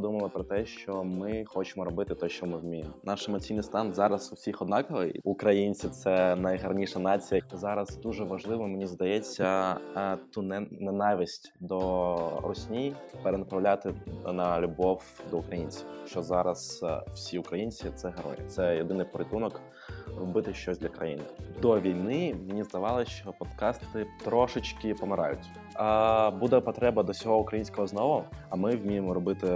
подумали про те, що ми хочемо робити те, що ми вміємо. Наш емоційний стан зараз у всіх однаковий. Українці це найгарніша нація. Зараз дуже важливо, мені здається, е, ту ненависть до русні перенаправляти на любов до українців. Що зараз е, всі українці це герої. Це єдиний порятунок робити щось для країни. До війни мені здавалося, що подкасти трошечки помирають. А буде потреба до цього українського знову. А ми вміємо робити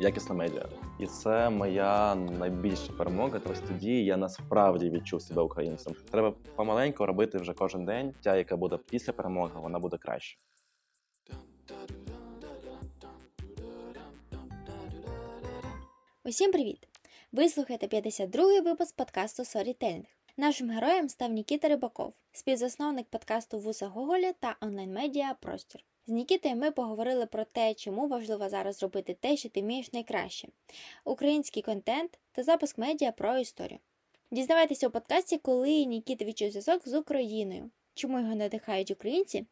якісне медіа. І це моя найбільша перемога. Тобто тоді я насправді відчув себе українцем. Треба помаленьку робити вже кожен день. Тя, яка буде після перемоги, вона буде краще. Усім привіт! Ви слухаєте 52-й випуск подкасту Storytelling. Нашим героєм став Нікіта Рибаков, співзасновник подкасту Вуса Гоголя та онлайн-медіа Простір. З Нікітою ми поговорили про те, чому важливо зараз робити те, що ти вмієш найкраще: український контент та запуск медіа про історію. Дізнавайтеся у подкасті, коли Нікіта відчув зв'язок з Україною, чому його надихають українці,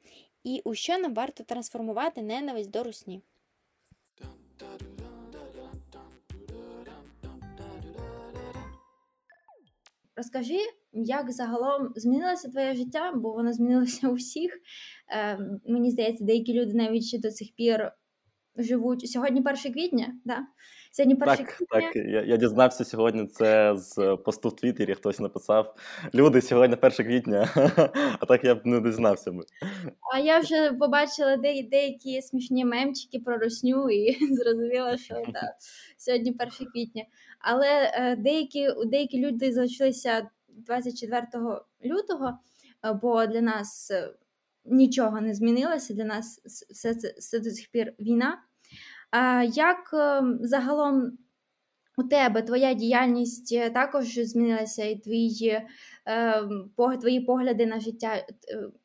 і у що нам варто трансформувати ненависть до русні. Розкажи, як загалом змінилося твоє життя, бо воно змінилося у всіх. Е, Мені здається, деякі люди навіть ще до цих пір живуть. Сьогодні 1 квітня, да? Сьогодні 1 так, квітня. Так, я я дізнався сьогодні. Це з посту в Твіттері, хтось написав. Люди сьогодні 1 квітня, а так я б не дізнався. би. А я вже побачила де, деякі смішні мемчики про росню і зрозуміла, що да, сьогодні 1 квітня. Але е, деякі деякі люди залишилися 24 лютого, е, бо для нас е, нічого не змінилося. Для нас все це все до сих пір війна. А як загалом у тебе твоя діяльність також змінилася, і твої твої погляди на життя?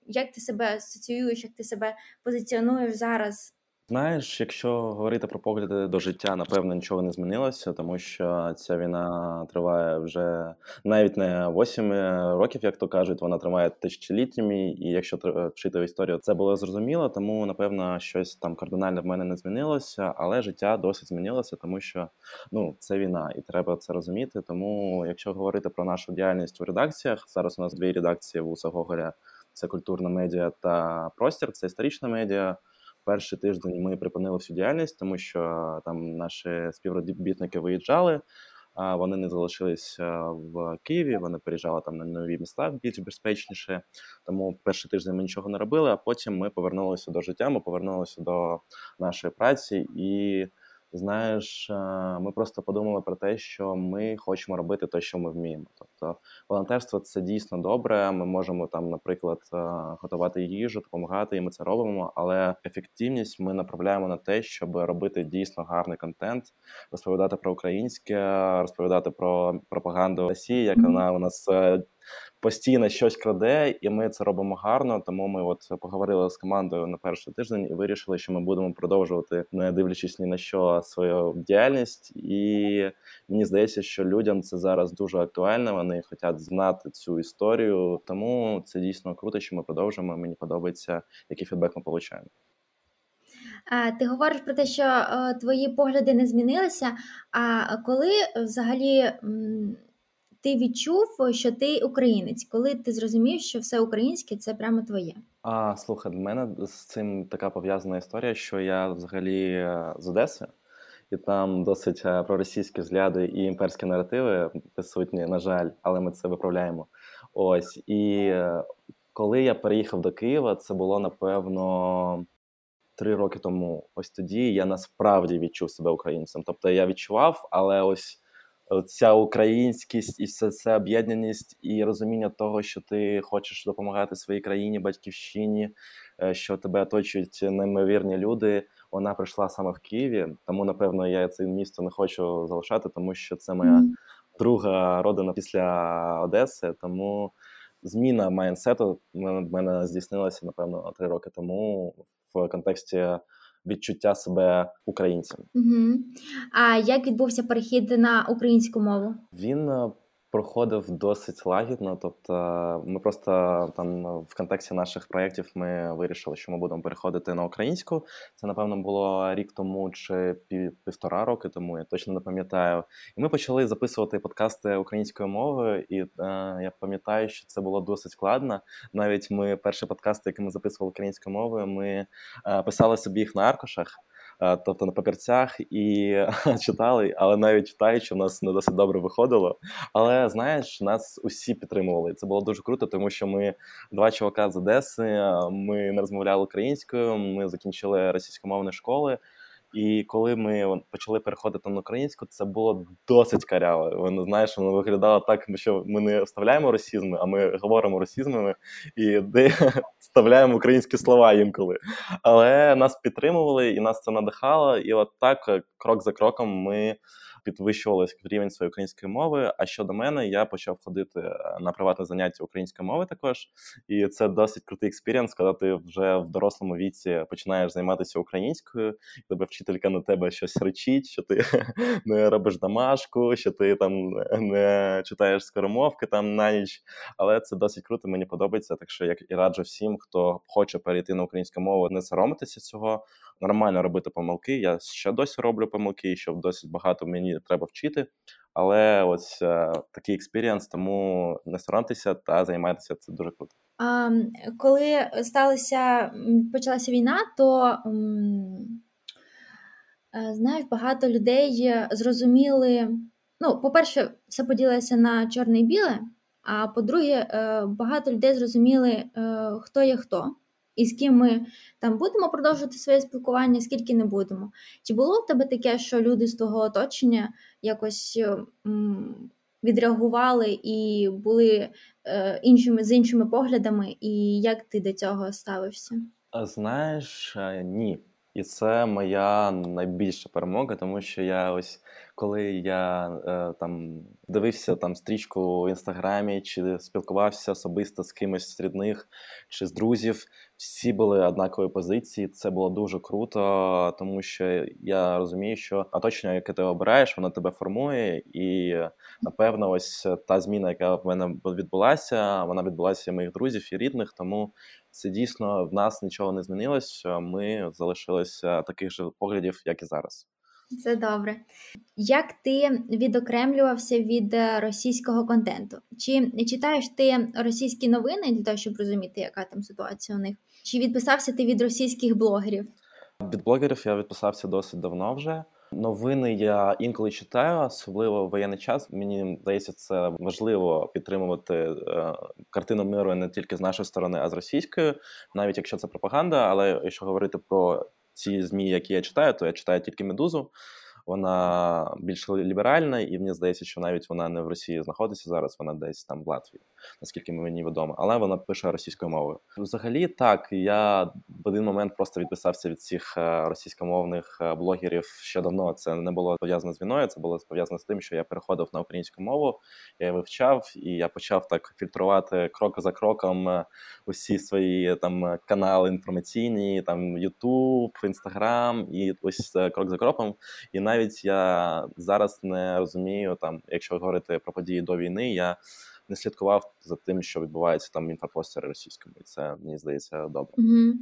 Як ти себе асоціюєш, як ти себе позиціонуєш зараз? Знаєш, якщо говорити про погляди до життя, напевно, нічого не змінилося, тому що ця війна триває вже навіть не 8 років, як то кажуть, вона триває тисячоліттями, і якщо вчити в історію, це було зрозуміло, тому напевно щось там кардинально в мене не змінилося, але життя досить змінилося, тому що ну це війна, і треба це розуміти. Тому, якщо говорити про нашу діяльність у редакціях, зараз у нас дві редакції вуса Гоголя: це культурна медіа та простір, це історична медіа перший тиждень ми припинили всю діяльність, тому що там наші співробітники виїжджали. Вони не залишилися в Києві. Вони переїжджали там на нові міста більш безпечніше. Тому перший тиждень ми нічого не робили. А потім ми повернулися до життя. Ми повернулися до нашої праці і знаєш, е, ми просто подумали про те, що ми хочемо робити те, що ми вміємо. Тобто, волонтерство це дійсно добре. Ми можемо там, наприклад, е, готувати їжу, допомагати, і ми це робимо. Але ефективність ми направляємо на те, щоб робити дійсно гарний контент, розповідати про українське, розповідати про пропаганду Росії, як вона у нас е, постійно щось краде, і ми це робимо гарно. Тому ми от поговорили з командою на перший тиждень і вирішили, що ми будемо продовжувати, не дивлячись ні на що свою діяльність. І мені здається, що людям це зараз дуже актуально. Вони хочуть знати цю історію. Тому це дійсно круто, що ми продовжуємо. Мені подобається, який фідбек ми отримуємо. Ти говориш про те, що е, твої погляди не змінилися. А коли взагалі ти відчув, що ти українець, коли ти зрозумів, що все українське це прямо твоє? А слухай, в мене з цим така пов'язана історія, що я взагалі е, з Одеси, і там досить е, проросійські взгляди і імперські наративи присутні, на жаль, але ми це виправляємо. Ось і е, коли я переїхав до Києва, це було напевно. Три роки тому, ось тоді я насправді відчув себе українцем. Тобто я відчував, але ось ця українськість і все це об'єднаність і розуміння того, що ти хочеш допомагати своїй країні, батьківщині, е, що тебе оточують неймовірні люди. Вона прийшла саме в Києві, тому напевно я це місто не хочу залишати, тому що це моя mm. друга родина після Одеси. Тому зміна майнсету в мене здійснилася напевно три роки тому в контексті відчуття себе українцем. Угу. А як відбувся перехід на українську мову? Він е, проходив досить лагідно. Тобто, ми просто там в контексті наших проєктів ми вирішили, що ми будемо переходити на українську. Це напевно було рік тому чи півтора роки тому. Я точно не пам'ятаю. І ми почали записувати подкасти українською мовою, і е, я пам'ятаю, що це було досить складно. Навіть ми перші подкасти, які ми записували українською мовою, ми е, писали собі їх на аркушах. Е, тобто на папірцях і читали, але навіть читаючи, в нас не досить добре виходило. Але знаєш, нас усі підтримували. Це було дуже круто, тому що ми два чувака з Одеси. Е, ми не розмовляли українською. Ми закінчили російськомовні школи. І коли ми почали переходити на українську, це було досить каряво. Воно знаєш, воно виглядало так, що ми не вставляємо росізми, а ми говоримо росізмами і де вставляємо українські слова інколи. Але нас підтримували і нас це надихало. І от так, е, крок за кроком, ми підвищували рівень своєї української мови. А щодо мене, я почав ходити е, на приватне заняття української мови також. І це досить крутий experience, коли ти вже в дорослому віці починаєш займатися українською, тебе вчителька на тебе щось кричить, що ти не робиш домашку, що ти там не читаєш скоромовки там на ніч. Але це досить круто, мені подобається. Так що я і раджу всім, хто хоче перейти на українську мову, не соромитися цього нормально робити помилки. Я ще досі роблю помилки, що досить багато мені треба вчити. Але ось е, такий experience, тому не соромтеся та займайтеся це дуже круто. А, Коли сталася почалася війна, то е, знаєш, багато людей зрозуміли. Ну, по-перше, все поділилося на чорне і біле. А по-друге, е, багато людей зрозуміли, хто є хто і з ким ми там будемо продовжувати своє спілкування, скільки не будемо. Чи було в тебе таке, що люди з того оточення якось м, відреагували і були е, іншими з іншими поглядами, і як ти до цього ставився? Знаєш, е, ні. І це моя найбільша перемога, тому що я ось коли я е, там дивився там стрічку в інстаграмі, чи спілкувався особисто з кимось з рідних чи з друзів, всі були однакової позиції. Це було дуже круто, тому що я розумію, що оточення, яке ти обираєш, воно тебе формує, і напевно, ось та зміна, яка в мене відбулася, вона відбулася моїх друзів і рідних. Тому це дійсно в нас нічого не змінилось. Ми залишилися таких же поглядів, як і зараз. Це добре. Як ти відокремлювався від е, російського контенту? Чи читаєш ти російські новини для того, щоб розуміти, яка там ситуація у них? Чи відписався ти від російських блогерів? Від блогерів я відписався досить давно вже. Новини я інколи читаю, особливо в воєнний час. Мені здається, це важливо підтримувати е, картину миру не тільки з нашої сторони, а з російської, навіть якщо це пропаганда. Але якщо говорити про ці змі, які я читаю, то я читаю тільки медузу вона більш ліберальна, і мені здається, що навіть вона не в Росії знаходиться зараз, вона десь там в Латвії, наскільки мені відомо, але вона пише російською мовою. Взагалі, так я в один момент просто відписався від всіх е, російськомовних е, блогерів ще давно. Це не було пов'язано з війною, це було пов'язано з тим, що я переходив на українську мову, я її вивчав, і я почав так фільтрувати крок за кроком е, усі свої там канали інформаційні, там Ютуб, Інстаграм, і ось крок за кроком. І навіть я зараз не розумію, там, якщо говорити про події до війни, я не слідкував за тим, що відбувається там в інфопросторі російському, і це мені здається добре. Угу.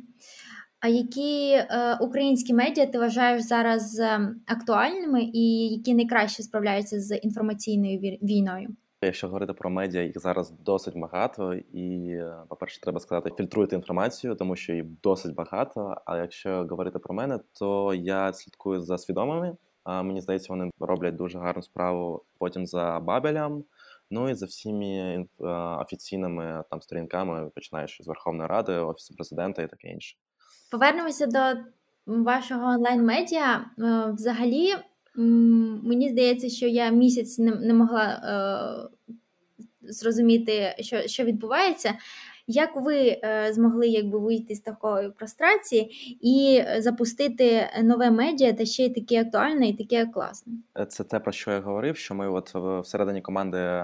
А які е, українські медіа ти вважаєш зараз е, актуальними і які найкраще справляються з інформаційною війною? Якщо говорити про медіа, їх зараз досить багато, і, е, по-перше, треба сказати, фільтруйте інформацію, тому що їх досить багато. А якщо говорити про мене, то я слідкую за свідомими Мені здається, вони роблять дуже гарну справу потім за Бабелем. Ну і за всіми офіційними там сторінками, починаючи з Верховної Ради, Офісу президента і таке інше. Повернемося до вашого онлайн-медіа. Е, взагалі, мені здається, що я місяць не могла е, зрозуміти, що, що відбувається. Як ви е, змогли якби вийти з такої прострації і запустити нове медіа, та ще й таке актуальне і таке класне? Е, це те, про що я говорив, що ми от всередині команди.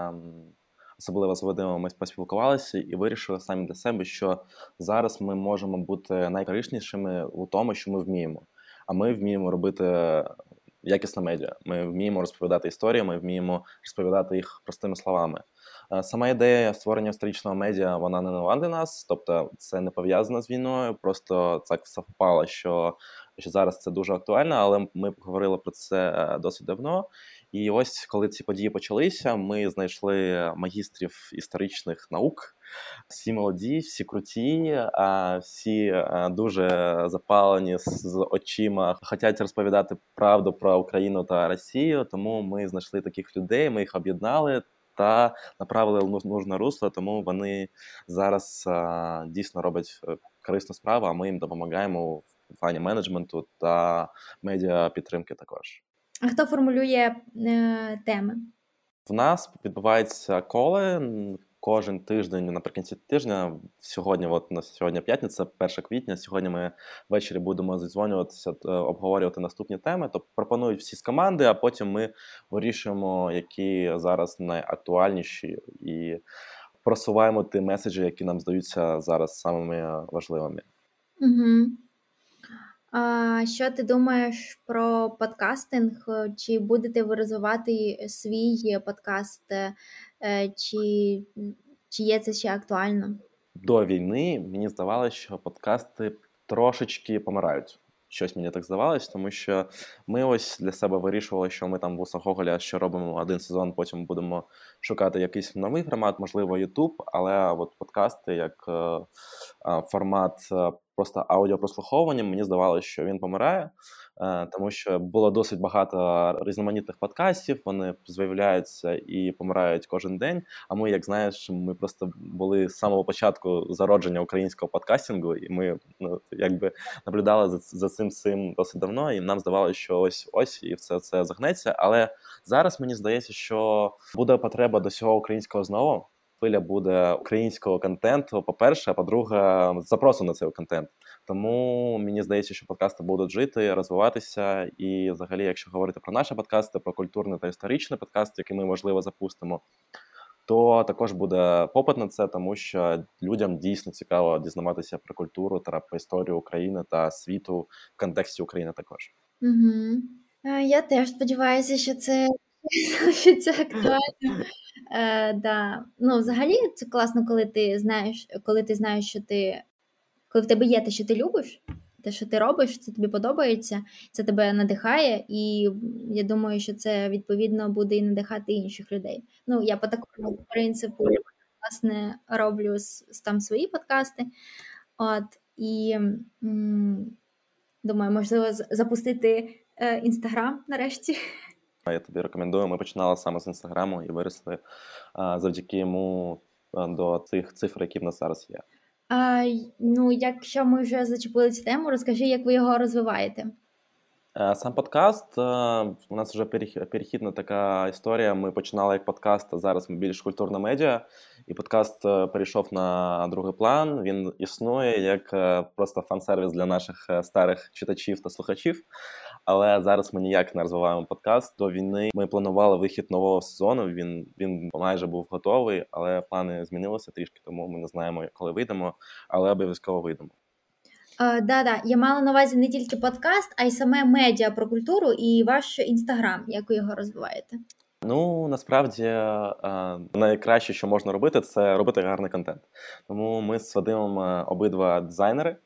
Особливо з Вадимом ми поспілкувалися і вирішили самі для себе, що зараз ми можемо бути найкориснішими у тому, що ми вміємо. А ми вміємо робити якісна медіа. Ми вміємо розповідати історії, ми вміємо розповідати їх простими словами. Е, сама ідея створення історичного медіа вона не нова для нас, тобто це не пов'язано з війною. Просто так совпало, що що зараз це дуже актуально, але ми говорили про це е, досить давно. І ось коли ці події почалися, ми знайшли магістрів історичних наук. Всі молоді, всі круті, а всі е, дуже запалені з очима, хочуть розповідати правду про Україну та Росію. Тому ми знайшли таких людей. Ми їх об'єднали та направили в нужне русло. Тому вони зараз а, дійсно роблять е, корисну справу. А ми їм допомагаємо в плані менеджменту та медіа підтримки також. А хто формулює е, теми? В нас відбувається коли кожен тиждень наприкінці тижня. Сьогодні, от на сьогодні п'ятниця, 1 квітня. Сьогодні ми ввечері будемо зідзвонюватися, е, обговорювати наступні теми. Тобто пропонують всі з команди, а потім ми вирішуємо, які зараз найактуальніші, і просуваємо ті меседжі, які нам здаються зараз самими важливими. Угу. Що ти думаєш про подкастинг? Чи будете ви розвивати свій подкаст, е, чи чи є це ще актуально? До війни мені здавалося, що подкасти трошечки помирають. Щось мені так здавалось, тому що ми ось для себе вирішували, що ми там в Гоголя що робимо один сезон, потім будемо шукати якийсь новий формат, можливо, YouTube, але от подкасти як е, формат просто аудіопрослуховування, мені здавалося, що він помирає, е, тому що було досить багато різноманітних подкастів. Вони з'являються і помирають кожен день. А ми, як знаєш, ми просто були з самого початку зародження українського подкастингу, і ми ну якби наблюдали за за цим цим досить давно. І нам здавалося, що ось ось і все це загнеться. Але зараз мені здається, що буде потреба до цього українського знову хвиля буде українського контенту. По перше, а по-друге, запросу на цей контент. Тому мені здається, що подкасти будуть жити, розвиватися. І, взагалі, якщо говорити про наші подкасти, про культурний та історичний подкаст, який ми можливо запустимо. То також буде попит на це, тому що людям дійсно цікаво дізнаватися про культуру та про історію України та світу в контексті України також. Угу. Я теж сподіваюся, що це залишиться актуально. Е, да. Ну, взагалі, це класно, коли ти знаєш, коли ти знаєш, що ти. Коли в тебе є те, що ти любиш, те, що ти робиш, це тобі подобається, це тебе надихає, і я думаю, що це відповідно буде і надихати інших людей. Ну, я по такому принципу власне роблю там свої подкасти. От, І м- думаю, можливо, запустити інстаграм е, нарешті. Я тобі рекомендую. Ми починали саме з інстаграму і виросли завдяки йому до цих цифр, які в нас зараз є. А, Ну, якщо ми вже зачепили цю тему, розкажи, як ви його розвиваєте. Сам подкаст у нас вже перехідна така історія. Ми починали як подкаст, а зараз ми більш культурна медіа, і подкаст е, перейшов на другий план. Він існує як е, просто фан-сервіс для наших е, старих читачів та слухачів. Але зараз ми ніяк не розвиваємо подкаст. До війни ми планували вихід нового сезону. Він він майже був готовий, але плани змінилися трішки, тому ми не знаємо, коли вийдемо, але обов'язково вийдемо. Uh, да, да. Я мала на увазі не тільки подкаст, а й саме медіа про культуру і ваш інстаграм, як ви його розвиваєте. Ну насправді найкраще, що можна робити, це робити гарний контент. Тому ми з Вадимом е, обидва дизайнери.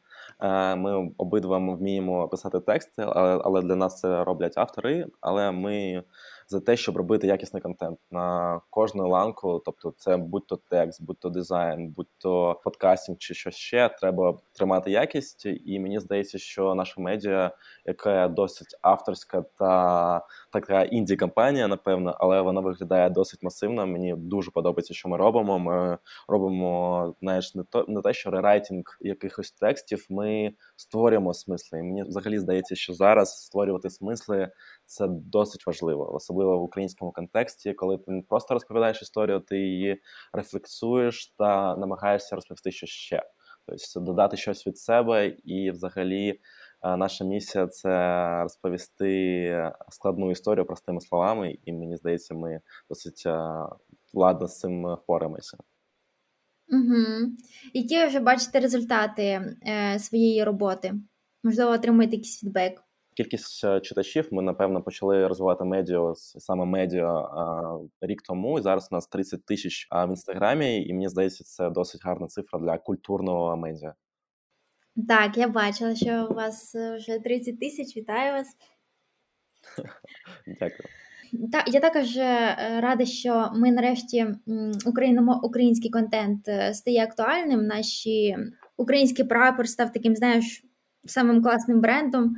Е, ми обидва вміємо писати тексти, але для нас це роблять автори. Але ми за те, щоб робити якісний контент на кожну ланку. Тобто, це будь-то текст, будь-то дизайн, будь-то подкастинг чи щось ще, треба тримати якість. І мені здається, що наша медіа, яка досить авторська та така інді компанія, напевно, але вона виглядає досить масивно. Мені дуже подобається, що ми робимо. Ми робимо знаєш, не то не те, що рерайтинг якихось текстів. Ми створюємо смисли. І мені взагалі здається, що зараз створювати смисли це досить важливо, особливо в українському контексті, коли ти не просто розповідаєш історію, ти її рефлексуєш та намагаєшся розповісти щось ще. Тобто додати щось від себе, і взагалі наша місія це розповісти складну історію простими словами, і мені здається, ми досить ладно з цим впораємося. Угу. Які ви вже бачите результати е, своєї роботи? Можливо, отримуєте якийсь фідбек? кількість е, читачів ми напевно почали розвивати медіа саме медіа рік тому. і Зараз у нас 30 тисяч в інстаграмі, і мені здається, це досить гарна цифра для культурного медіа. Так, я бачила, що у вас е, вже 30 тисяч. Вітаю вас. Дякую. Так, я також е, рада, що ми нарешті український контент е, стає актуальним. Наші український прапор став таким, знаєш, самим класним брендом.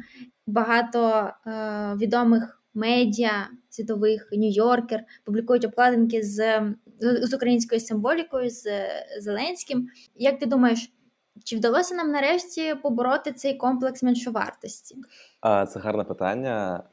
Багато е, відомих медіа світових Нью-Йоркер публікують обкладинки з, з українською символікою, з Зеленським. Як ти думаєш? Чи вдалося нам нарешті побороти цей комплекс меншовартості? Це гарне питання.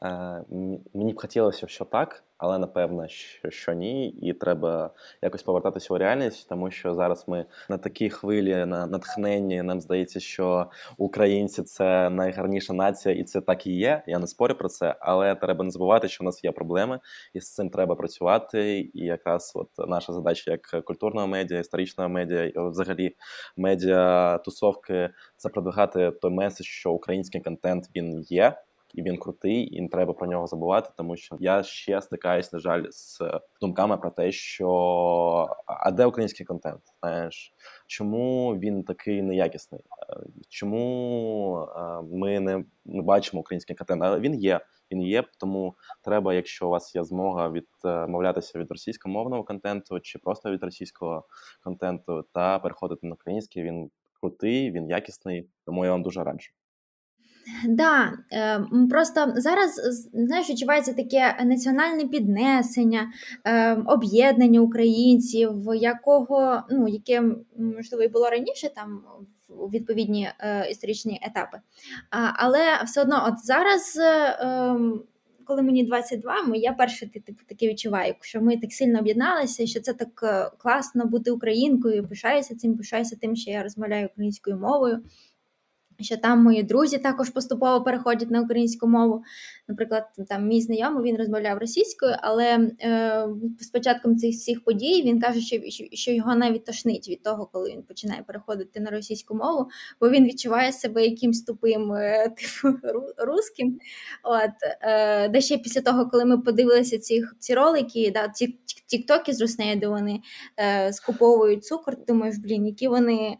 Мені б хотілося, що так, але напевно, що що ні, і треба якось повертатися у реальність, тому що зараз ми на такій хвилі, на натхненні. Нам здається, що українці це найгарніша нація, і це так і є. Я не спорю про це, але треба не забувати, що у нас є проблеми, і з цим треба працювати. І якраз от наша задача як культурного медіа, історичного медіа, і взагалі медіа тусовки це продвигати той меседж, що український контент він є і він крутий, і не треба про нього забувати, тому що я ще стикаюсь, на жаль, з думками про те, що а де український контент? Знаєш, чому він такий неякісний? Е, чому е, ми не, не бачимо український контент? Але він є. Він є, тому треба, якщо у вас є змога відмовлятися від російськомовного контенту чи просто від російського контенту, та переходити на український. Він крутий, він якісний, тому я вам дуже раджу. Да, е, просто зараз знаєш, відчувається таке національне піднесення, е, об'єднання українців, якого ну яке можливо і було раніше там у відповідні е, історичні етапи. Але все одно, от зараз. Ем, коли мені 22, я перше типу таке відчуваю, що ми так сильно об'єдналися, що це так класно бути українкою. Пишаюся цим, пишаюся тим, що я розмовляю українською мовою що там мої друзі також поступово переходять на українську мову. Наприклад, там мій знайомий він розмовляв російською, але е, з початком цих всіх подій він каже, що що його навіть тошнить від того, коли він починає переходити на російську мову, бо він відчуває себе якимсь тупим е, типу русським. От е, де ще після того, коли ми подивилися ці ці ролики, да, ті тіктоки з Руснею, де вони е, скуповують цукор, думаєш, блін, які вони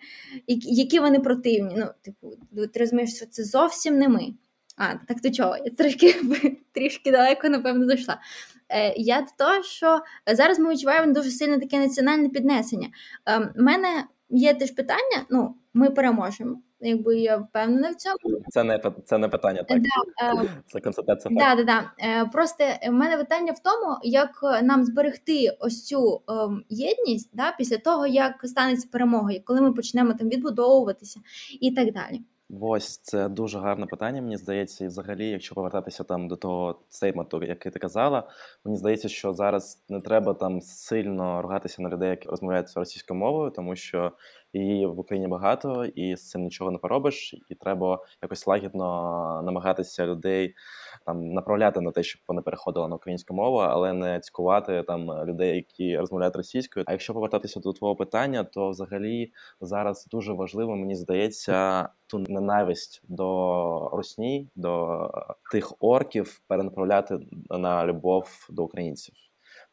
які вони противні. Ну, типу, ти розумієш, що це зовсім не ми. А, так то чого? Я трішки трішки далеко, напевно, зайшла. Е, Я до того, що зараз ми відчуваємо дуже сильне таке національне піднесення. Е, У мене є теж питання: ну, ми переможемо. Якби я впевнена в цьому. Це не це не питання, так? Да, е, це констатація. Да, да, да. Е, просто в мене питання в тому, як нам зберегти ось цю е, єдність да, після того, як станеться перемога, коли ми почнемо там відбудовуватися і так далі. Ось це дуже гарне питання. Мені здається, і взагалі, якщо повертатися там до того сеймату, який ти казала, мені здається, що зараз не треба там сильно ругатися на людей, які розмовляють російською мовою, тому що її в Україні багато, і з цим нічого не поробиш. І треба якось лагідно намагатися людей там направляти на те, щоб вони переходили на українську мову, але не цькувати там людей, які розмовляють російською. А якщо повертатися до твого питання, то взагалі зараз дуже важливо, мені здається, ту ненависть до русні, до тих орків перенаправляти на любов до українців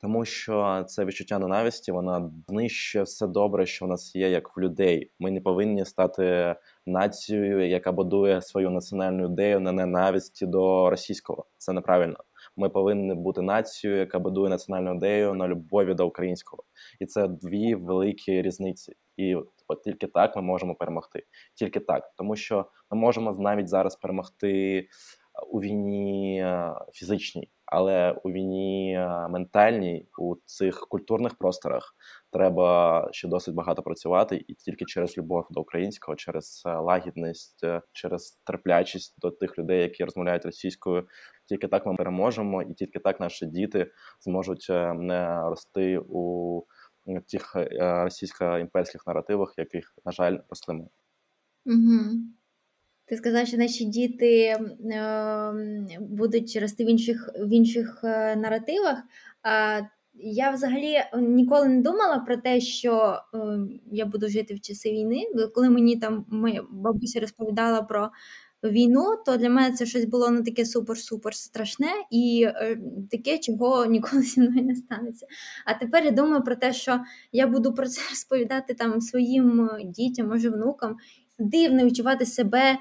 тому що це відчуття ненависті, вона знищує все добре, що в нас є, як в людей. Ми не повинні стати нацією, яка будує свою національну ідею на ненависті до російського. Це неправильно. Ми повинні бути нацією, яка будує національну ідею на любові до українського, і це дві великі різниці. І от тільки так ми можемо перемогти. Тільки так, тому що ми можемо навіть зараз перемогти у війні фізичній, але у війні е, ментальній у цих культурних просторах треба ще досить багато працювати, і тільки через любов до українського, через е, лагідність, через терплячість до тих людей, які розмовляють російською. Тільки так ми переможемо, і тільки так наші діти зможуть не рости у тих російсько-імперських наративах, яких на жаль росли ми. Угу. Ти сказав, що наші діти е, будуть рости в інших в інших е, наративах. А я взагалі ніколи не думала про те, що е, я буду жити в часи війни. Коли мені там моя бабуся розповідала про війну, то для мене це щось було ну таке супер-супер страшне і е, таке, чого ніколи зі мною не станеться. А тепер я думаю про те, що я буду про це розповідати там своїм дітям, може внукам. Дивно відчувати себе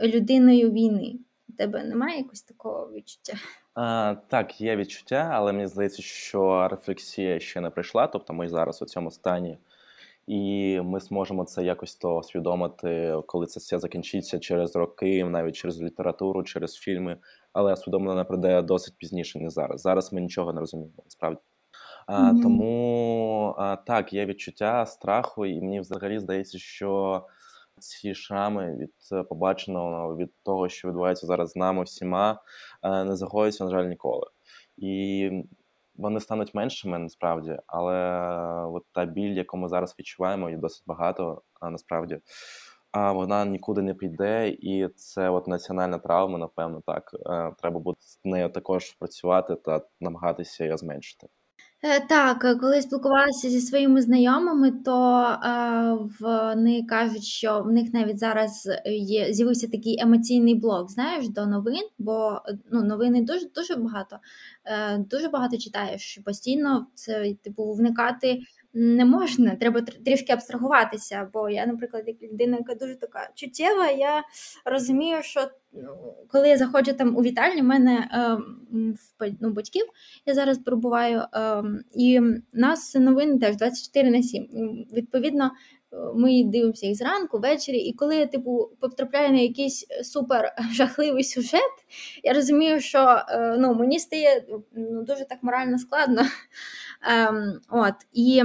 людиною війни. У тебе немає якось такого відчуття? А, Так, є відчуття, але мені здається, що рефлексія ще не прийшла. Тобто ми зараз у цьому стані, і ми зможемо це якось то усвідомити, коли це все закінчиться через роки, навіть через літературу, через фільми. Але усвідомлення прийде досить пізніше, не зараз. Зараз ми нічого не розуміємо, насправді. Mm-hmm. Тому а, так, є відчуття страху, і мені взагалі здається, що ці шрами від е, побаченого від того, що відбувається зараз з нами всіма, е, не загоються, на жаль, ніколи. І вони стануть меншими насправді, але от та біль, яку ми зараз відчуваємо, її досить багато насправді. А вона нікуди не піде, і це от національна травма, напевно, так. Е, треба буде з нею також працювати та намагатися її зменшити. Е, так, е, коли спілкувалася зі своїми знайомими, то е, вони кажуть, що в них навіть зараз є з'явився такий емоційний блок, знаєш, до новин, бо ну, новини дуже дуже багато, дуже багато читаєш. Постійно це типу вникати не можна, треба трішки абстрагуватися. Бо я, наприклад, як людина, яка дуже така чуттєва, я розумію, що ну, коли я заходжу там у вітальню, в мене е, ну, батьків я зараз перебуваю, е, і нас новини теж 24 на 7. Відповідно, ми дивимося їх зранку, ввечері, і коли я типу потрапляю на якийсь супер жахливий сюжет, я розумію, що е, ну, мені стає ну, дуже так морально складно. Ем, от, І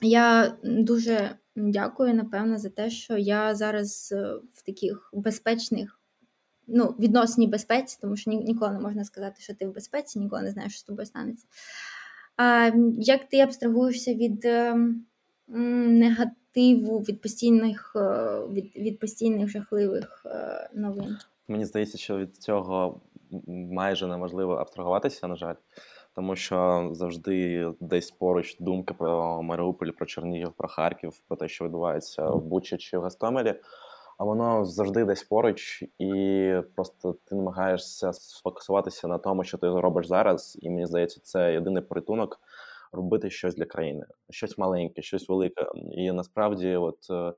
я дуже дякую, напевно, за те, що я зараз е, в таких безпечних. Ну, відносній безпеці, тому що ніколи не можна сказати, що ти в безпеці, ніколи не знаєш, що з тобою станеться. А як ти абстрагуєшся від е, негативу від постійних е, від, від постійних жахливих е, новин. Мені здається, що від цього майже неможливо абстрагуватися, на жаль, тому що завжди десь поруч думки про Маріуполь, про Чернігів, про Харків, про те, що відбувається в Бучі чи в Гастомелі. А воно завжди десь поруч, і просто ти намагаєшся сфокусуватися на тому, що ти робиш зараз. І мені здається, це єдиний порятунок робити щось для країни, щось маленьке, щось велике. І насправді, от е,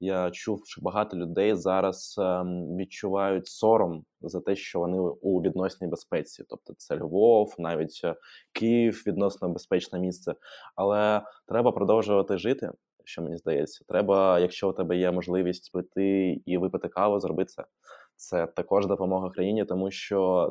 я чув, що багато людей зараз ем, відчувають сором за те, що вони у відносній безпеці, тобто це Львов, навіть е, Київ відносно безпечне місце. Але треба продовжувати жити. Що мені здається, треба, якщо у тебе є можливість пити і випити каву, зробити це. Це також допомога країні, тому що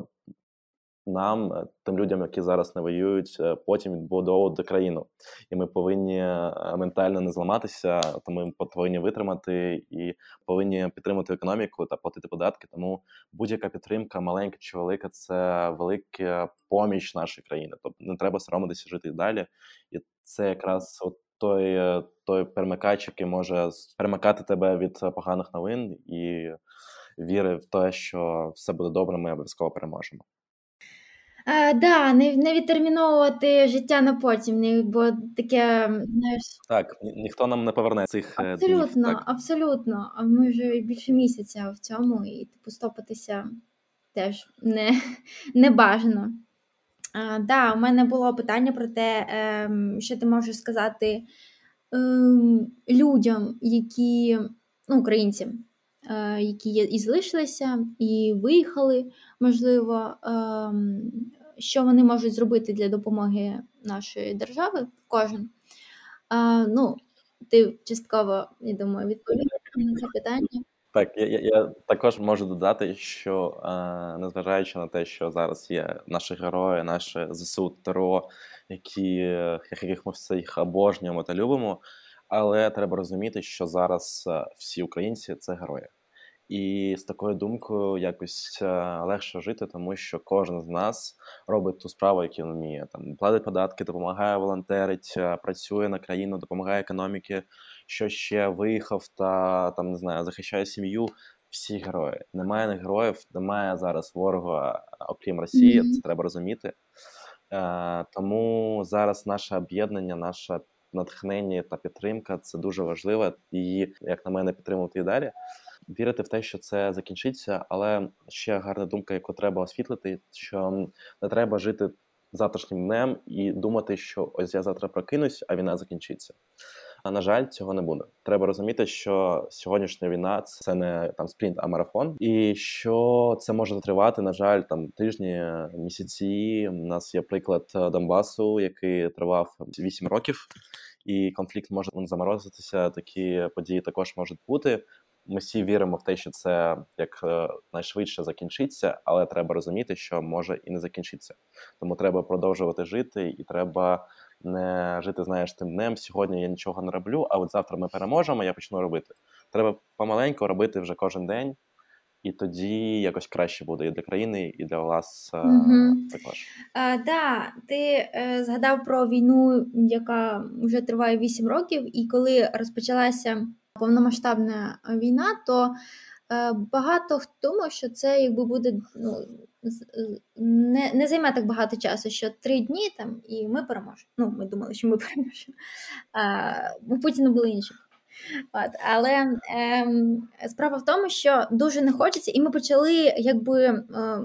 нам, е, тим людям, які зараз не воюють, е, потім відбудовувати країну, і ми повинні е, ментально не зламатися, тому ми повинні витримати і повинні підтримати економіку та платити податки. Тому будь-яка підтримка, маленька чи велика, це велика поміч нашої країни. Тобто не треба соромитися жити далі, і це якраз от той той перемикач, який може перемикати тебе від поганих новин і віри в те, що все буде добре, ми обов'язково переможемо. Е, да, не не відтерміновувати життя на потім, не, бо таке, знаєш. Так, ні, ніхто нам не поверне цих е, Абсолютно, днів, так? абсолютно. А ми вже більше місяця в цьому, і типу стопитися теж не не бажано. А, да, у мене було питання про те, е, що ти можеш сказати е, людям, які ну, українцям, е, які є і залишилися, і виїхали, можливо, ем, що вони можуть зробити для допомоги нашої держави, кожен. Ну, ти частково, я думаю, відповів на це питання. Так, я я, я також можу додати, що е, незважаючи на те, що зараз є наші герої, наші ЗСУ ТРО, які, яких ми всіх обожнюємо та любимо, але треба розуміти, що зараз всі українці це герої. І з такою думкою якось е, легше жити, тому що кожен з нас робить ту справу, яку він вміє. Там платить податки, допомагає волонтерить, е, працює на країну, допомагає економіки, що ще виїхав та там не знаю, захищає сім'ю. Всі герої. Немає не героїв, немає зараз ворога, окрім Росії. Mm-hmm. Це треба розуміти. Е, Тому зараз наше об'єднання, наше натхнення та підтримка це дуже важливо. Її, як на мене, підтримувати і далі. вірити в те, що це закінчиться, але ще гарна думка, яку треба освітлити, що не треба жити завтрашнім днем і думати, що ось я завтра прокинусь, а війна закінчиться. А на жаль, цього не буде. Треба розуміти, що сьогоднішня війна це не там спринт, а марафон, і що це може тривати, на жаль, там тижні, місяці. У нас є приклад Донбасу, який тривав 8 років, і конфлікт може заморозитися. Такі події також можуть бути. Ми всі віримо в те, що це як е, найшвидше закінчиться, але треба розуміти, що може і не закінчиться. Тому треба продовжувати жити, і треба не жити, знаєш, тим днем. Сьогодні я нічого не роблю, а от завтра ми переможемо, я почну робити. Треба помаленьку робити вже кожен день, і тоді якось краще буде і для країни, і для вас угу. також. А, да, ти е, згадав про війну, яка вже триває 8 років, і коли розпочалася повномасштабна війна, то е, багато хто думав, що це якби буде ну, не не займе так багато часу, що три дні там і ми переможемо. Ну, ми думали, що ми переможемо. У Путіна були інші. От, Але ем, справа в тому, що дуже не хочеться, і ми почали якби е,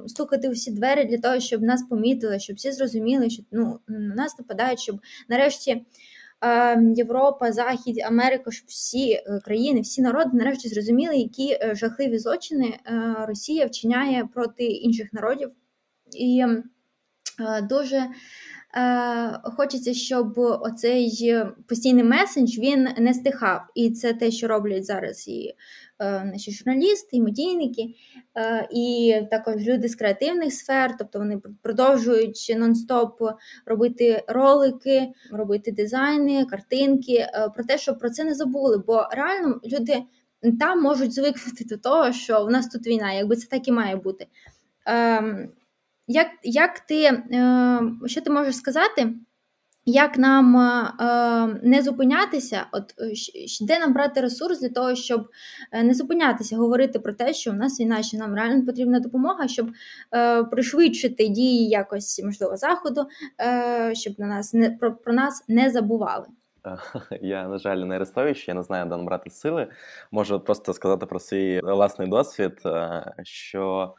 стукати у всі двері для того, щоб нас помітили, щоб всі зрозуміли, що ну, на нас нападають, щоб нарешті Ем, Європа, Захід, Америка, щоб всі е, країни, всі народи нарешті зрозуміли, які е, жахливі злочини е, Росія вчиняє проти інших народів. І дуже хочеться, щоб оцей постійний месендж він не стихав. І це те, що роблять зараз і Е, наші журналісти, і медійники, е, і також люди з креативних сфер, тобто вони продовжують нон-стоп робити ролики, робити дизайни, картинки, е, про те, щоб про це не забули. Бо реально люди там можуть звикнути до того, що в нас тут війна, якби це так і має бути. Ем, як як ти, Що ти можеш сказати? Як нам е, не зупинятися, от е, де нам брати ресурс для того, щоб е, не зупинятися, говорити про те, що в нас війна, що нам реально потрібна допомога, щоб е, пришвидшити дії якось можливо заходу, е, щоб на нас не про, про нас не забували. Я, на жаль, не Арестович, я не знаю, де набрати сили. Можу просто сказати про свій власний досвід, е, що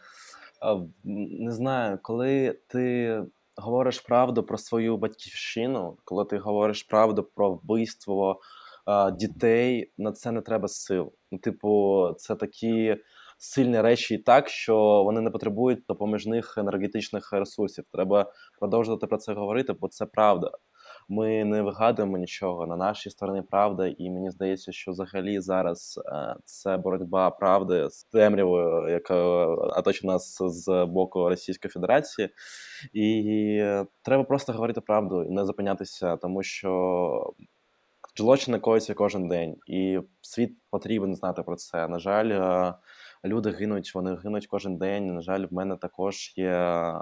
не знаю, коли ти говориш правду про свою батьківщину, коли ти говориш правду про вбивство дітей, на це не треба сил. Ну, типу, це такі сильні речі, і так що вони не потребують допоміжних енергетичних ресурсів. Треба продовжувати про це говорити, бо це правда. Ми не вигадуємо нічого на нашій стороні правда, і мені здається, що взагалі зараз е, це боротьба правди з темрявою, яка оточує нас з боку Російської Федерації, і треба просто говорити правду і не зупинятися, тому що. Злочини коїться кожен день, і світ потрібен знати про це. На жаль, е, люди гинуть, вони гинуть кожен день. На жаль, в мене також є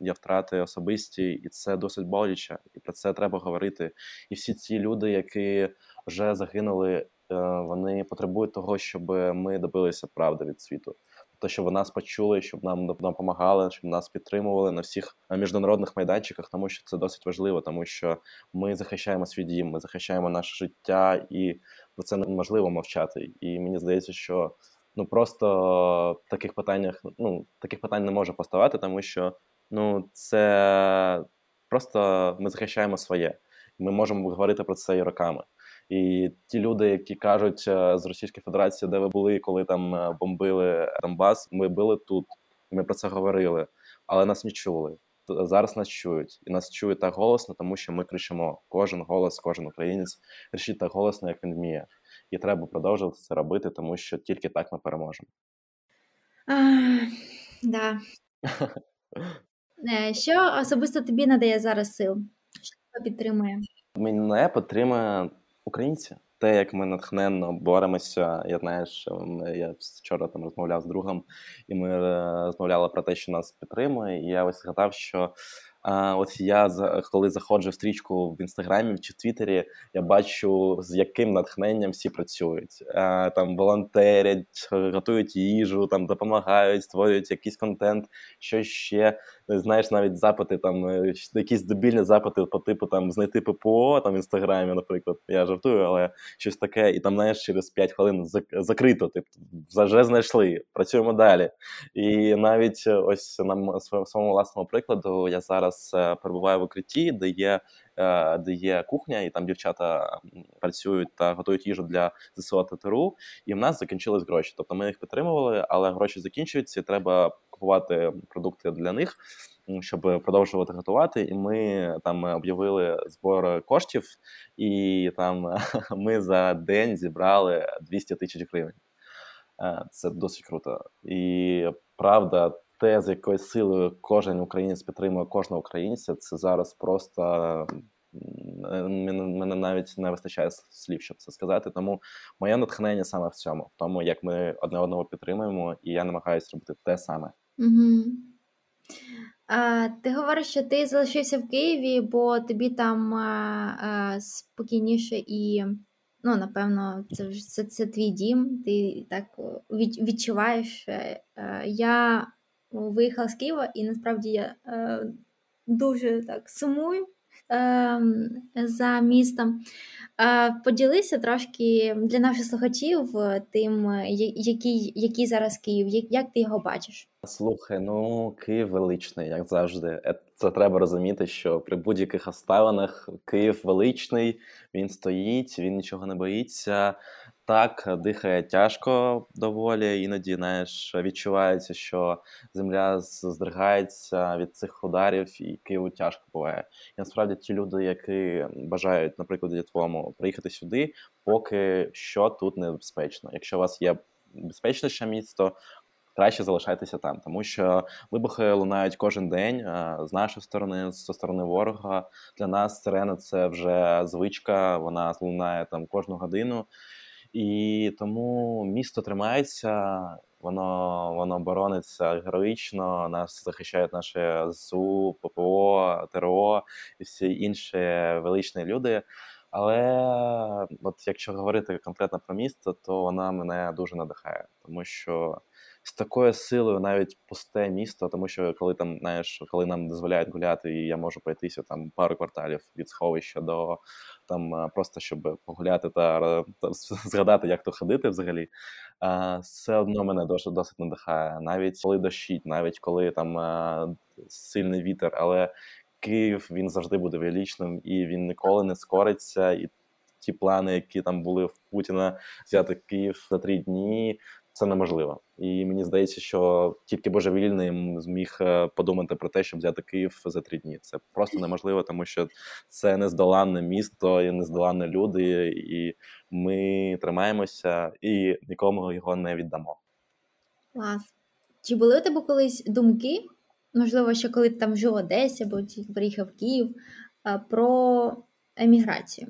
є втрати особисті, і це досить боляче. І про це треба говорити. І всі ці люди, які вже загинули, е, вони потребують того, щоб ми добилися правди від світу. То, щоб нас почули, щоб нам допомагали, щоб нас підтримували на всіх міжнародних майданчиках, тому що це досить важливо, тому що ми захищаємо свій дім, ми захищаємо наше життя, і про це неможливо мовчати. І мені здається, що ну просто в таких питаннях ну, таких питань не може поставати, тому що ну, це просто ми захищаємо своє. Ми можемо говорити про це і роками. І ті люди, які кажуть е, з Російської Федерації, де ви були, коли там е, бомбили Донбас, ми були тут, ми про це говорили, але нас не чули. Зараз нас чують, і нас чують так голосно, тому що ми кричимо. Кожен голос, кожен українець кричить так голосно, як він вміє і треба продовжувати це робити, тому що тільки так ми переможемо. да. Е, що особисто тобі надає зараз сил? Що тебе підтримує? Мене підтримує українці. Те, як ми натхненно боремося, я знаєш, я вчора там розмовляв з другом, і ми е, розмовляли про те, що нас підтримує. І я ось згадав, що а, от я коли заходжу в стрічку в інстаграмі чи в Твіттері, я бачу, з яким натхненням всі працюють. Там волонтерять, готують їжу, там допомагають, створюють якийсь контент, що ще знаєш, навіть запити там, е, якісь дебільні запити по типу там знайти ППО там в інстаграмі, наприклад. Я жартую, але щось таке, і там знаєш, через 5 хвилин закрито. Типу, вже знайшли, працюємо далі. І навіть ось на своєму власному прикладу я зараз е, перебуваю в укритті, де є. Е, де є кухня, і там дівчата працюють та готують їжу для ЗСУ ТРУ, і в нас закінчились гроші. Тобто ми їх підтримували, але гроші закінчуються. і Треба купувати продукти для них, щоб продовжувати готувати. І ми там об'явили збор коштів, і там ми за день зібрали 200 тисяч гривень. Е, це досить круто. І правда, те, з якою силою кожен українець підтримує кожного українця, це зараз просто мене навіть не вистачає слів, щоб це сказати. Тому моє натхнення саме в цьому, в тому, як ми одне одного підтримуємо, і я намагаюся робити те саме. Угу. А, Ти говориш, що ти залишився в Києві, бо тобі там а, а, спокійніше і, ну, напевно, це це, це твій дім, ти так відчуваєш. Е, е, я виїхала з Києва, і насправді я е, дуже так сумую е, за містом. Е, поділися трошки для наших слухачів тим, який який зараз Київ, як ти його бачиш? Слухай, ну Київ величний, як завжди. Е, це треба розуміти, що при будь-яких обставинах Київ величний, він стоїть, він нічого не боїться. Так, дихає тяжко доволі, іноді знаєш, відчувається, що земля здригається від цих ударів, і Києву тяжко буває. І насправді ті люди, які бажають, наприклад, твоєму приїхати сюди, поки що тут небезпечно. Якщо у вас є безпечніше місто, краще залишайтеся там, тому що вибухи лунають кожен день з нашої сторони, з сторони ворога. Для нас сирена це вже звичка, вона лунає там кожну годину. І тому місто тримається, воно воно борониться героїчно. Нас захищають наші ЗСУ, ППО, ТРО і всі інші величні люди. Але от якщо говорити конкретно про місто, то вона мене дуже надихає, тому що з такою силою навіть пусте місто, тому що коли там знаєш, коли нам дозволяють гуляти, і я можу пройтися там пару кварталів від сховища до там е, просто щоб погуляти та, та згадати, як то ходити взагалі, все одно мене досить досить надихає. Навіть коли дощить, навіть коли там е, сильний вітер, але Київ він завжди буде величним і він ніколи не скориться. І ті плани, які там були в Путіна, взяти Київ за три дні, це неможливо. І мені здається, що тільки божевільний зміг е, подумати про те, щоб взяти Київ за три дні. Це просто неможливо, тому що це нездоланне місто і нездоланні люди, і ми тримаємося і нікому його не віддамо. Клас. Чи були у тебе колись думки? Можливо, ще коли ти там жив в Одесі або приїхав в Київ е, про еміграцію?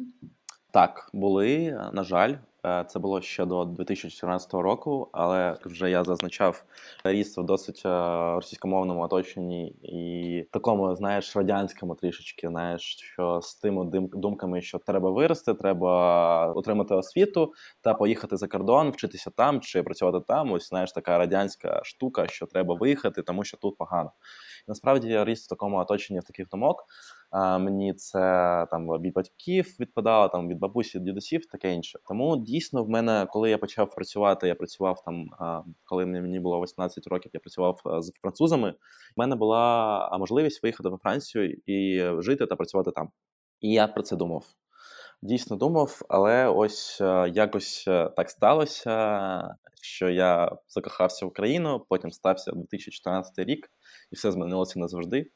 Так, були, на жаль, це було ще до 2014 року, але вже я зазначав ріс в досить е, російськомовному оточенні і такому, знаєш, радянському трішечки, знаєш, що з тими думками, що треба вирости, треба отримати освіту та поїхати за кордон, вчитися там чи працювати там. Ось знаєш, така радянська штука, що треба виїхати, тому що тут погано. І насправді я ріс в такому оточенні в таких думок. Мені це там від батьків відпадало, там від бабусі, дідусів, таке інше. Тому дійсно в мене, коли я почав працювати, я працював там, коли мені було 18 років, я працював з французами. В мене була можливість виїхати во Францію і жити та працювати там. І я про це думав. Дійсно думав, але ось якось так сталося, що я закохався в Україну, потім стався 2014 рік, і все змінилося назавжди.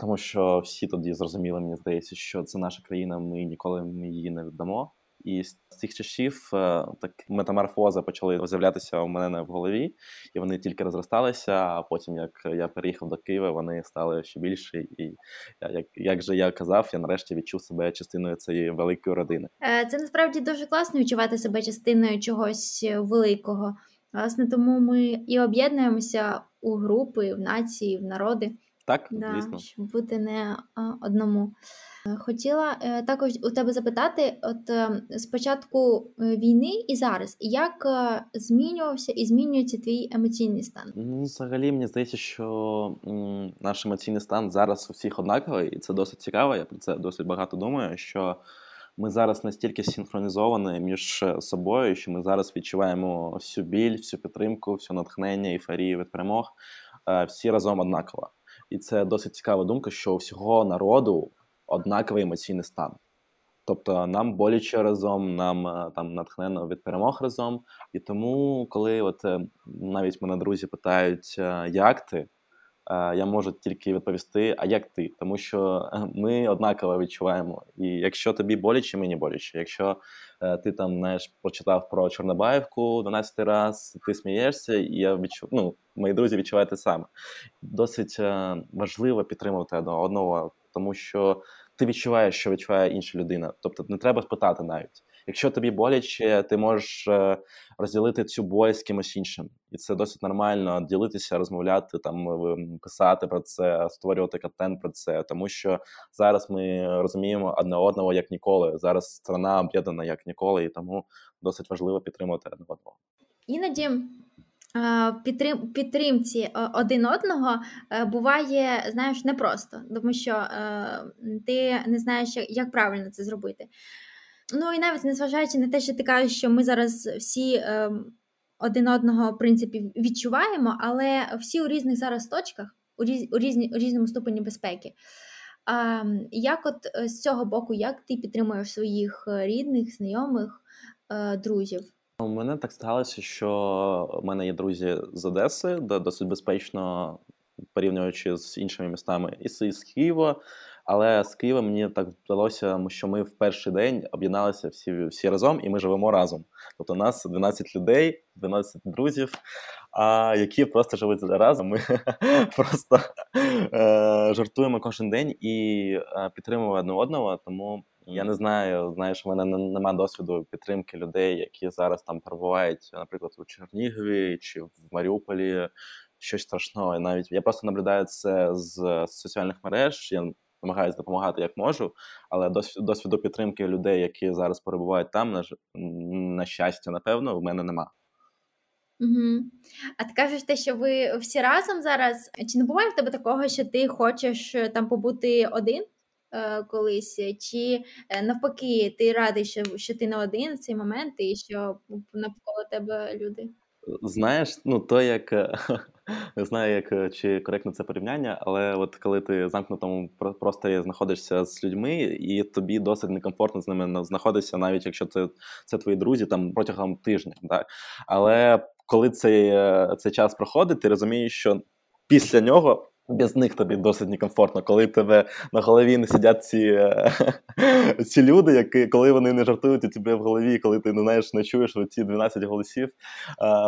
Тому що всі тоді зрозуміли, мені здається, що це наша країна, ми ніколи її не віддамо. І з цих часів е, так метаморфози почали з'являтися у мене в голові, і вони тільки розросталися. А потім, як я переїхав до Києва, вони стали ще більші. І як як же я казав, я нарешті відчув себе частиною цієї великої родини. Е, це насправді дуже класно відчувати себе частиною чогось великого. Власне, тому ми і об'єднуємося у групи, в нації, в народи Так, да, звісно. щоб бути не одному. Е, хотіла е, також у тебе запитати: от з початку е, війни і зараз, як змінювався і змінюється твій емоційний стан? Ну, взагалі, мені здається, що наш емоційний стан зараз у всіх однаковий, і це досить цікаво. Я про це досить багато думаю. Що ми зараз настільки синхронізовані між собою, що ми зараз відчуваємо всю біль, всю підтримку, всю натхнення, ейфорію від перемог всі разом однаково. І це досить цікава думка, що у всього народу однаковий емоційний стан. Тобто нам боляче разом, нам е, там натхнено від перемог разом. І тому, коли от е, навіть мене друзі питають, е, як ти, я можу тільки відповісти, а як ти? Тому що ми однаково відчуваємо. І якщо тобі боляче, мені боляче. Якщо ти там знаєш, прочитав про Чорнобаївку 12 раз, ти смієшся, і я відчув, ну, мої друзі відчувають те саме. Досить важливо підтримувати одного, тому що ти відчуваєш, що відчуває інша людина. Тобто не треба спитати навіть. Якщо тобі боляче, ти можеш е, розділити цю боль з кимось іншим, і це досить нормально ділитися, розмовляти, там писати про це, створювати контент про це, тому що зараз ми розуміємо одне одного як ніколи. Зараз страна об'єднана як ніколи, і тому досить важливо підтримувати одне одного. Іноді підтрим, підтримці е, один одного е, буває, знаєш, непросто, тому що е, ти не знаєш, як правильно це зробити. Ну і навіть незважаючи на те, що ти кажеш, що ми зараз всі один одного в принципі відчуваємо, але всі у різних зараз точках, у різ, у, різні, у різному ступені безпеки. А, Як от з цього боку, як ти підтримуєш своїх рідних, знайомих, друзів? У мене так сталося, що в мене є друзі з Одеси, де досить безпечно порівнюючи з іншими містами, і з Києва. Але з Києва мені так вдалося, що ми в перший день об'єдналися всі всі разом, і ми живемо разом. Тобто у нас 12 людей, 12 друзів, а які просто живуть разом. Ми просто е, жартуємо кожен день і е, підтримуємо одне одного. Тому я не знаю, знаєш, у мене немає досвіду підтримки людей, які зараз там перебувають, наприклад, у Чернігові чи в Маріуполі. Щось страшного. Навіть я просто наблюдаю це з соціальних мереж. Я намагаюся допомагати як можу, але досвіду підтримки людей, які зараз перебувають там, на на щастя, напевно, в мене нема. Угу. А ти кажеш те, що ви всі разом зараз? Чи не буває в тебе такого, що ти хочеш е, там побути один? Е, колись, чи е, навпаки, ти радий, що що ти не один в цей момент, і що навколо тебе люди? Знаєш, ну то як не знаю, як чи коректно це порівняння, але от коли ти в замкнутому просторі знаходишся з людьми, і тобі досить некомфортно з ними знаходитися, навіть якщо це це твої друзі там протягом тижня. Так? Але коли цей, е, цей час проходить, ти розумієш, що після нього без них тобі досить некомфортно, коли тебе на голові не сидять ці е, ці люди, які коли вони не жартують у тебе в голові, коли ти не знаєш, не чуєш ці 12 голосів,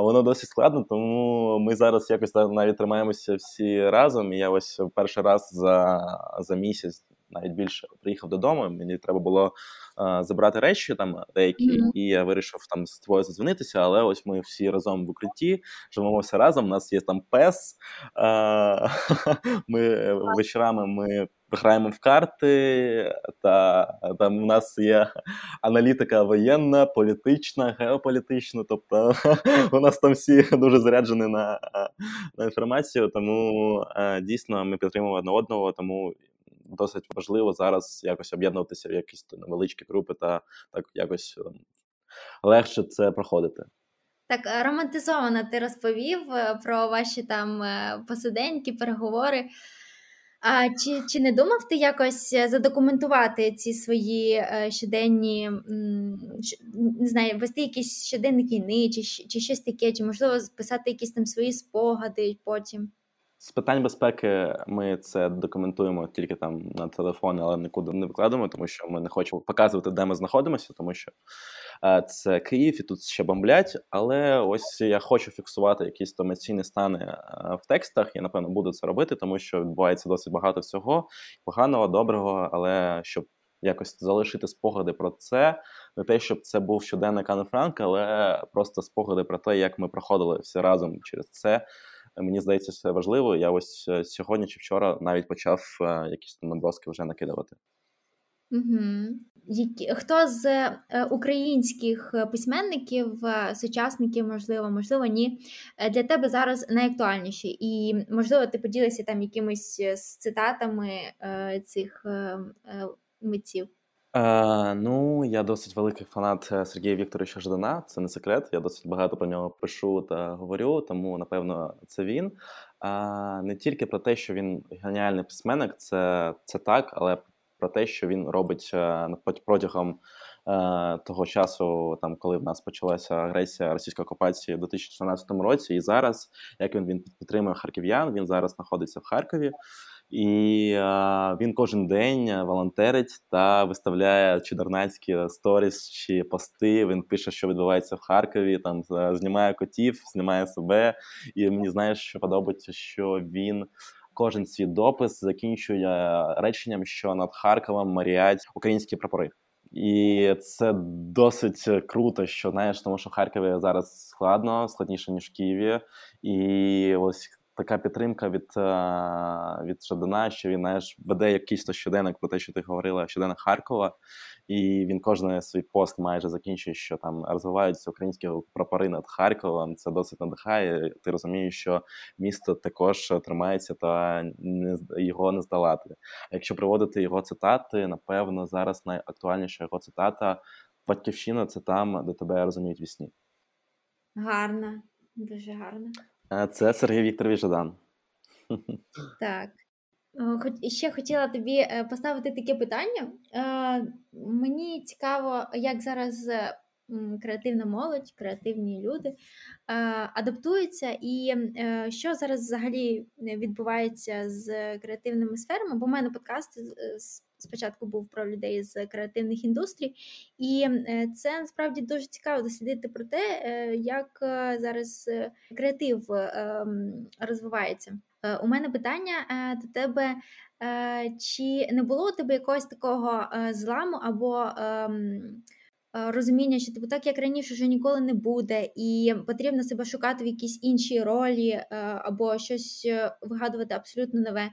воно досить складно. Тому ми зараз якось навіть тримаємося всі разом. І я ось перший раз за, за місяць навіть більше приїхав додому. Мені треба було а, забрати речі там деякі, mm-hmm. і я вирішив там з тобою задзвонитися. Але ось ми всі разом в укритті, живемо все разом. У нас є там пес. А, Ми вечорами ми. Граємо в карти, та там у нас є аналітика воєнна, політична, геополітична. Тобто у нас там всі дуже заряджені на на інформацію. Тому дійсно ми підтримуємо одне одного. Тому досить важливо зараз якось об'єднуватися в якісь невеличкі групи та так якось ем, легше це проходити. Так, е, романтизовано ти розповів е, про ваші там е, посиденьки, переговори. А Чи чи не думав ти якось задокументувати ці свої щоденні, не знаю, вести якісь щоденні війни, чи чи щось таке, чи можливо писати якісь там свої спогади потім? З питань безпеки ми це документуємо тільки там на телефоні, але нікуди не викладемо, тому що ми не хочемо показувати, де ми знаходимося, тому що е, це Київ і тут ще бомблять. Але ось я хочу фіксувати якісь емоційні стани е, в текстах. Я напевно буду це робити, тому що відбувається досить багато всього поганого, доброго, але щоб. Якось залишити спогади про це, не те, щоб це був щоденник Анни Франк, але просто спогади про те, як ми проходили всі разом через це. Мені здається, це важливо. Я ось сьогодні чи вчора навіть почав якісь наброски вже накидувати. Угу. Хто з е, українських письменників, е, сучасників, можливо, можливо, ні, е, для тебе зараз найактуальніші, і можливо, ти поділишся там якимись цитатами цих митців? Е, ну, я досить великий фанат Сергія Вікторовича Ждана. Це не секрет. Я досить багато про нього пишу та говорю, тому напевно це він. А не тільки про те, що він геніальний письменник, це це так, але про те, що він робить е, протягом е, того часу, там коли в нас почалася агресія російської окупації у 2014 році, і зараз як він він підтримує харків'ян, він зараз знаходиться в Харкові. І а, він кожен день волонтерить та виставляє чудернацькі сторіс чи пости. Він пише, що відбувається в Харкові. Там знімає котів, знімає себе. І мені знаєш, що подобається, що він кожен свій допис закінчує реченням, що над Харковом маріять українські прапори. І це досить круто, що знаєш, тому що в Харкові зараз складно, складніше ніж в Києві, і ось така підтримка від від Шадана, що він знаєш, веде якийсь то щоденник про те, що ти говорила, щоденник Харкова, і він кожен свій пост майже закінчує, що там розвиваються українські прапори над Харковом. Це досить надихає. Ти розумієш, що місто також тримається та не його не здолати. А якщо приводити його цитати, напевно, зараз найактуальніша його цитата Батьківщина це там, де тебе розуміють вісні. Гарно, дуже гарно. Це Сергій Вікторович Жадан. Так. Хоч ще хотіла тобі е, поставити таке питання. Е, мені цікаво, як зараз креативна молодь, креативні люди адаптуються, і е, що зараз взагалі відбувається з креативними сферами? Бо в мене подкаст спочатку був про людей з креативних індустрій, і е, це насправді дуже цікаво дослідити про те, е, як е, зараз креатив розвивається. У мене питання до тебе. Чи не було у тебе якогось такого зламу або розуміння, що типу так як раніше вже ніколи не буде, і потрібно себе шукати в якійсь іншій ролі або щось вигадувати абсолютно нове?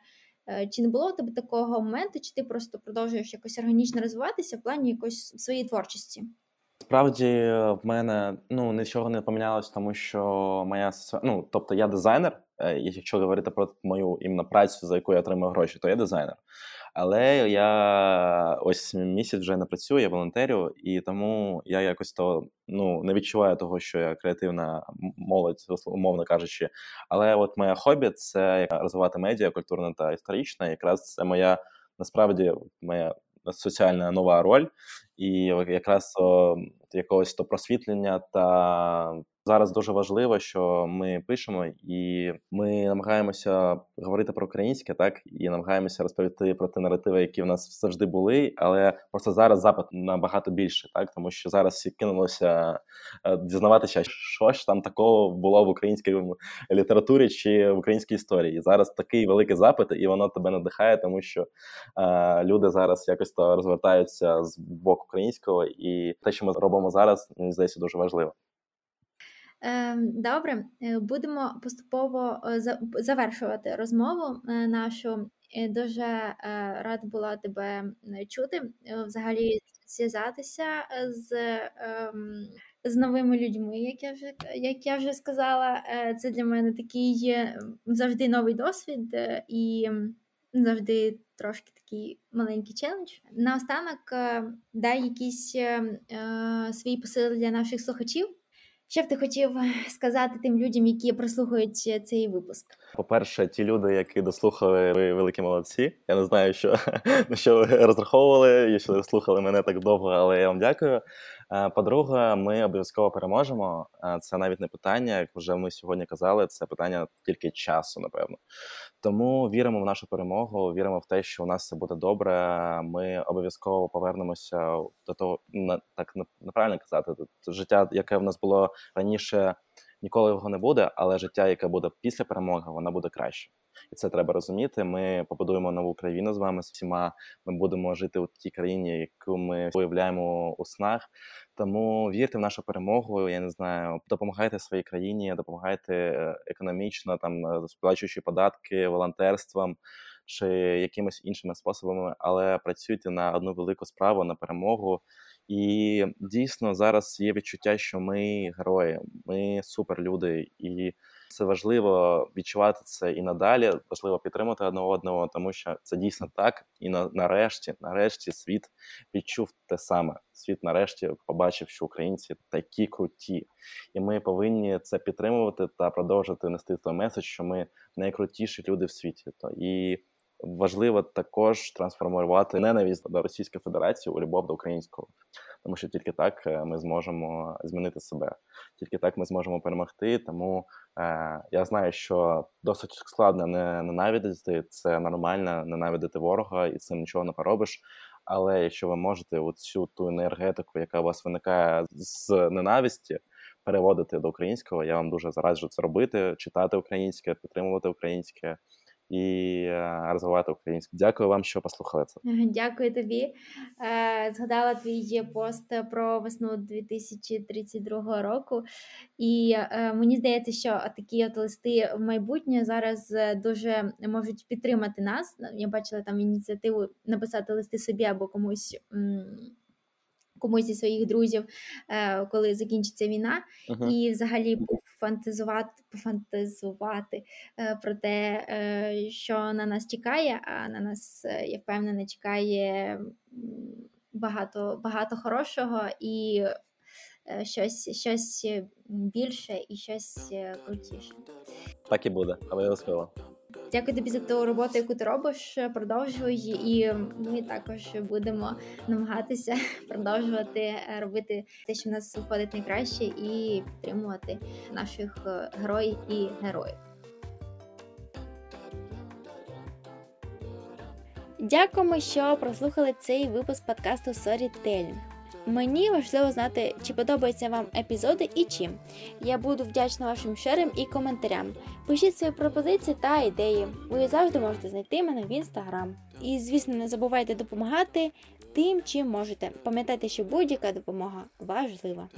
Е, чи не було у тебе такого моменту, чи ти просто продовжуєш якось органічно розвиватися в плані якоїсь своєї творчості? Справді в мене ну нічого не помінялось, тому що моя ну, тобто я дизайнер. Е, якщо говорити про мою іменно працю, за яку я отримую гроші, то я дизайнер. Але я ось місяць вже не працюю, я волонтерю, і тому я якось то ну не відчуваю того, що я креативна молодь, умовно кажучи. Але от моє хобі це розвивати медіа, культурна та історична. Якраз це моя насправді моя соціальна нова роль, і якраз якогось то просвітлення та Зараз дуже важливо, що ми пишемо, і ми намагаємося говорити про українське, так і намагаємося розповісти про ті наративи, які в нас завжди були. Але просто зараз запит набагато більше, так тому що зараз всі кинулося е, дізнаватися, що ж там такого було в українській літературі чи в українській історії. І зараз такий великий запит, і воно тебе надихає, тому що е, люди зараз якось то розвертаються з боку українського, і те, що ми робимо зараз, мені здається, дуже важливо. Ем, добре, е, будемо поступово е, завершувати розмову е, нашу. Дуже рада була тебе чути, взагалі зв'язатися з ем, з новими людьми, як я вже як я вже сказала. Це для мене такий завжди новий досвід і завжди трошки такий маленький челендж. Наостанок дай якісь свої посили для наших слухачів. Що б ти хотів сказати тим людям, які прослухають е, цей випуск? По-перше, ті люди, які дослухали, ви великі молодці. Я не знаю, що на що ви розраховували, якщо слухали мене так довго, але я вам дякую. Е, по-друге, ми обов'язково переможемо. Е, це навіть не питання, як вже ми сьогодні казали. Це питання тільки часу, напевно. Тому віримо в нашу перемогу, віримо в те, що у нас все буде добре. Ми обов'язково повернемося до того, так неправильно казати, життя, яке в нас було раніше, ніколи його не буде, але життя, яке буде після перемоги, воно буде краще. І це треба розуміти. Ми побудуємо нову країну з вами з всіма. Ми будемо жити у тій країні, яку ми уявляємо у снах. Тому вірте в нашу перемогу. Я не знаю, допомагайте своїй країні, допомагайте е, економічно, там е, сплачуючи податки, волонтерством чи якимись іншими способами, але працюйте на одну велику справу на перемогу. І дійсно зараз є відчуття, що ми герої, ми суперлюди, і це важливо відчувати це і надалі. Важливо підтримати одне одного, тому що це дійсно так. І на нарешті, нарешті, світ відчув те саме. Світ нарешті побачив, що українці такі круті, і ми повинні це підтримувати та продовжити нести той меседж, що ми найкрутіші люди в світі. То і важливо також трансформувати ненависть до Російської Федерації у любов до українського, тому що тільки так е, ми зможемо змінити себе, тільки так ми зможемо перемогти. Тому е, я знаю, що досить складно не ненавидити, це нормально ненавидити ворога, і цим нічого не поробиш. Але якщо ви можете оцю ту енергетику, яка у вас виникає з ненависті, переводити до українського, я вам дуже зараджу це робити, читати українське, підтримувати українське і е, розвивати українську. Дякую вам, що послухали це. Дякую тобі. Е, згадала твій пост про весну 2032 року, і е, мені здається, що такі от листи в майбутнє зараз дуже можуть підтримати нас. Я бачила там ініціативу написати листи собі або комусь комусь зі своїх друзів, е, коли закінчиться війна, uh-huh. і взагалі пофантазувати, пофантазувати е, про те, е, що на нас чекає. А на нас, я впевнена, чекає багато, багато хорошого і щось, щось більше і щось крутіше. Так і буде, але обов'язково. Дякую тобі за ту роботу, яку ти робиш. Продовжуй, і ми також будемо намагатися продовжувати робити те, що в нас виходить найкраще, і підтримувати наших е, героїв і героїв. Дякуємо, що прослухали цей випуск подкасту Storytelling. Мені важливо знати, чи подобаються вам епізоди і чим. Я буду вдячна вашим шерам і коментарям. Пишіть свої пропозиції та ідеї. Ви завжди можете знайти мене в інстаграм. І, звісно, не забувайте допомагати тим, чим можете. Пам'ятайте, що будь-яка допомога важлива.